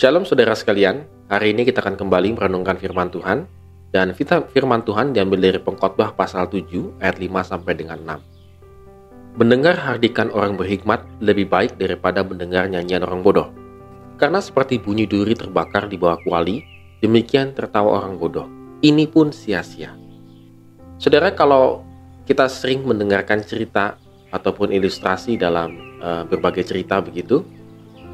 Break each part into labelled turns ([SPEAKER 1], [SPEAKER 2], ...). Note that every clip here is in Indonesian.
[SPEAKER 1] Shalom saudara sekalian, hari ini kita akan kembali merenungkan firman Tuhan dan firman Tuhan diambil dari pengkhotbah pasal 7 ayat 5 sampai dengan 6. Mendengar hardikan orang berhikmat lebih baik daripada mendengar nyanyian orang bodoh. Karena seperti bunyi duri terbakar di bawah kuali, demikian tertawa orang bodoh. Ini pun sia-sia. Saudara, kalau kita sering mendengarkan cerita ataupun ilustrasi dalam uh, berbagai cerita begitu,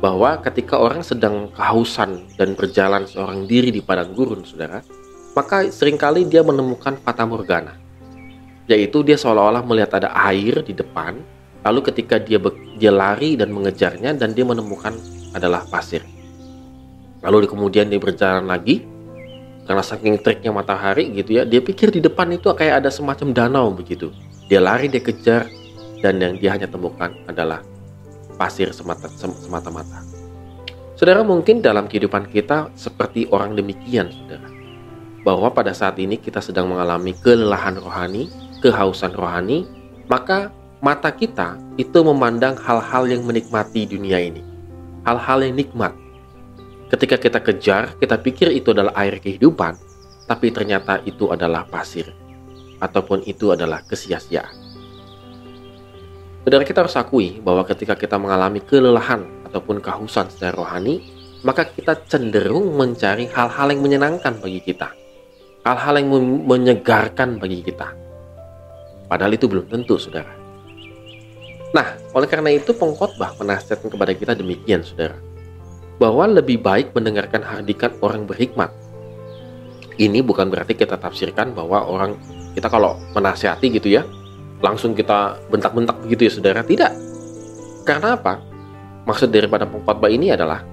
[SPEAKER 1] bahwa ketika orang sedang kehausan dan berjalan seorang diri di padang gurun, saudara, maka sering kali dia menemukan fata morgana, yaitu dia seolah-olah melihat ada air di depan, lalu ketika dia dia lari dan mengejarnya dan dia menemukan adalah pasir. Lalu kemudian dia berjalan lagi, karena saking triknya matahari gitu ya, dia pikir di depan itu kayak ada semacam danau begitu. Dia lari, dia kejar, dan yang dia hanya temukan adalah pasir semata-mata. Saudara mungkin dalam kehidupan kita seperti orang demikian, saudara. Bahwa pada saat ini kita sedang mengalami kelelahan rohani, kehausan rohani, maka mata kita itu memandang hal-hal yang menikmati dunia ini. Hal-hal yang nikmat. Ketika kita kejar, kita pikir itu adalah air kehidupan, tapi ternyata itu adalah pasir. Ataupun itu adalah kesia-siaan. Saudara kita harus akui bahwa ketika kita mengalami kelelahan ataupun kehausan secara rohani, maka kita cenderung mencari hal-hal yang menyenangkan bagi kita. Hal-hal yang menyegarkan bagi kita. Padahal itu belum tentu, saudara. Nah, oleh karena itu pengkhotbah menasihatkan kepada kita demikian, saudara. Bahwa lebih baik mendengarkan hardikan orang berhikmat. Ini bukan berarti kita tafsirkan bahwa orang kita kalau menasihati gitu ya, langsung kita bentak-bentak begitu ya saudara. Tidak. Karena apa? Maksud daripada pengkhotbah ini adalah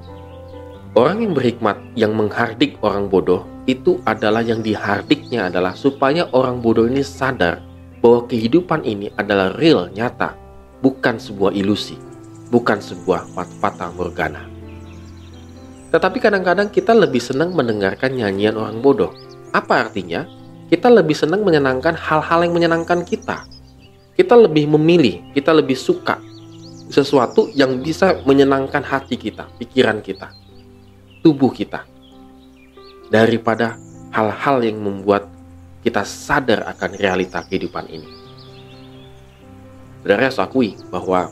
[SPEAKER 1] orang yang berhikmat yang menghardik orang bodoh itu adalah yang dihardiknya adalah supaya orang bodoh ini sadar bahwa kehidupan ini adalah real, nyata, bukan sebuah ilusi, bukan sebuah fata morgana. Tetapi kadang-kadang kita lebih senang mendengarkan nyanyian orang bodoh. Apa artinya? Kita lebih senang menyenangkan hal-hal yang menyenangkan kita kita lebih memilih, kita lebih suka sesuatu yang bisa menyenangkan hati kita, pikiran kita, tubuh kita, daripada hal-hal yang membuat kita sadar akan realita kehidupan ini. Saudara harus akui bahwa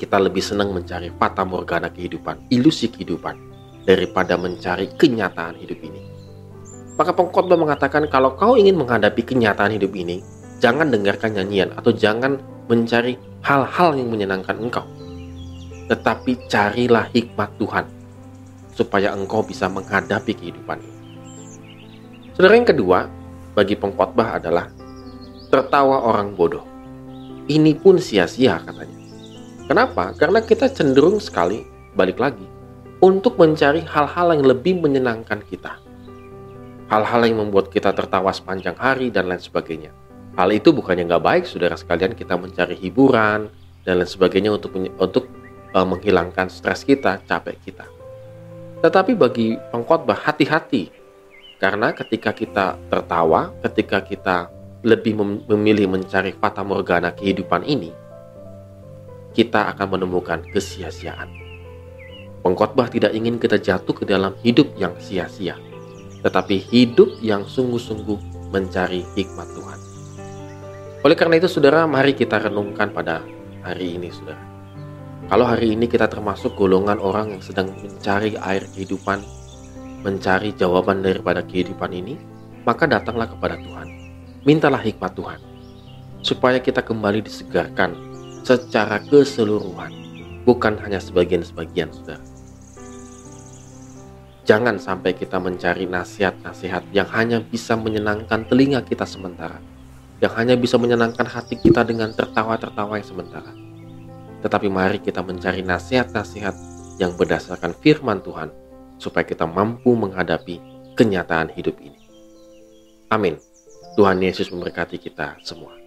[SPEAKER 1] kita lebih senang mencari fata morgana kehidupan, ilusi kehidupan, daripada mencari kenyataan hidup ini. Maka pengkhotbah mengatakan kalau kau ingin menghadapi kenyataan hidup ini, jangan dengarkan nyanyian atau jangan mencari hal-hal yang menyenangkan engkau. Tetapi carilah hikmat Tuhan supaya engkau bisa menghadapi kehidupan ini. Saudara yang kedua bagi pengkhotbah adalah tertawa orang bodoh. Ini pun sia-sia katanya. Kenapa? Karena kita cenderung sekali balik lagi untuk mencari hal-hal yang lebih menyenangkan kita. Hal-hal yang membuat kita tertawa sepanjang hari dan lain sebagainya. Hal itu bukannya nggak baik, saudara sekalian kita mencari hiburan dan lain sebagainya untuk untuk uh, menghilangkan stres kita, capek kita. Tetapi bagi pengkhotbah hati-hati, karena ketika kita tertawa, ketika kita lebih memilih mencari fata morgana kehidupan ini, kita akan menemukan kesia-siaan. Pengkhotbah tidak ingin kita jatuh ke dalam hidup yang sia-sia, tetapi hidup yang sungguh-sungguh mencari hikmat Tuhan. Oleh karena itu, saudara, mari kita renungkan pada hari ini, saudara. Kalau hari ini kita termasuk golongan orang yang sedang mencari air kehidupan, mencari jawaban daripada kehidupan ini, maka datanglah kepada Tuhan. Mintalah hikmat Tuhan, supaya kita kembali disegarkan secara keseluruhan, bukan hanya sebagian-sebagian, saudara. Jangan sampai kita mencari nasihat-nasihat yang hanya bisa menyenangkan telinga kita sementara, yang hanya bisa menyenangkan hati kita dengan tertawa-tertawa yang sementara. Tetapi mari kita mencari nasihat-nasihat yang berdasarkan firman Tuhan supaya kita mampu menghadapi kenyataan hidup ini. Amin. Tuhan Yesus memberkati kita semua.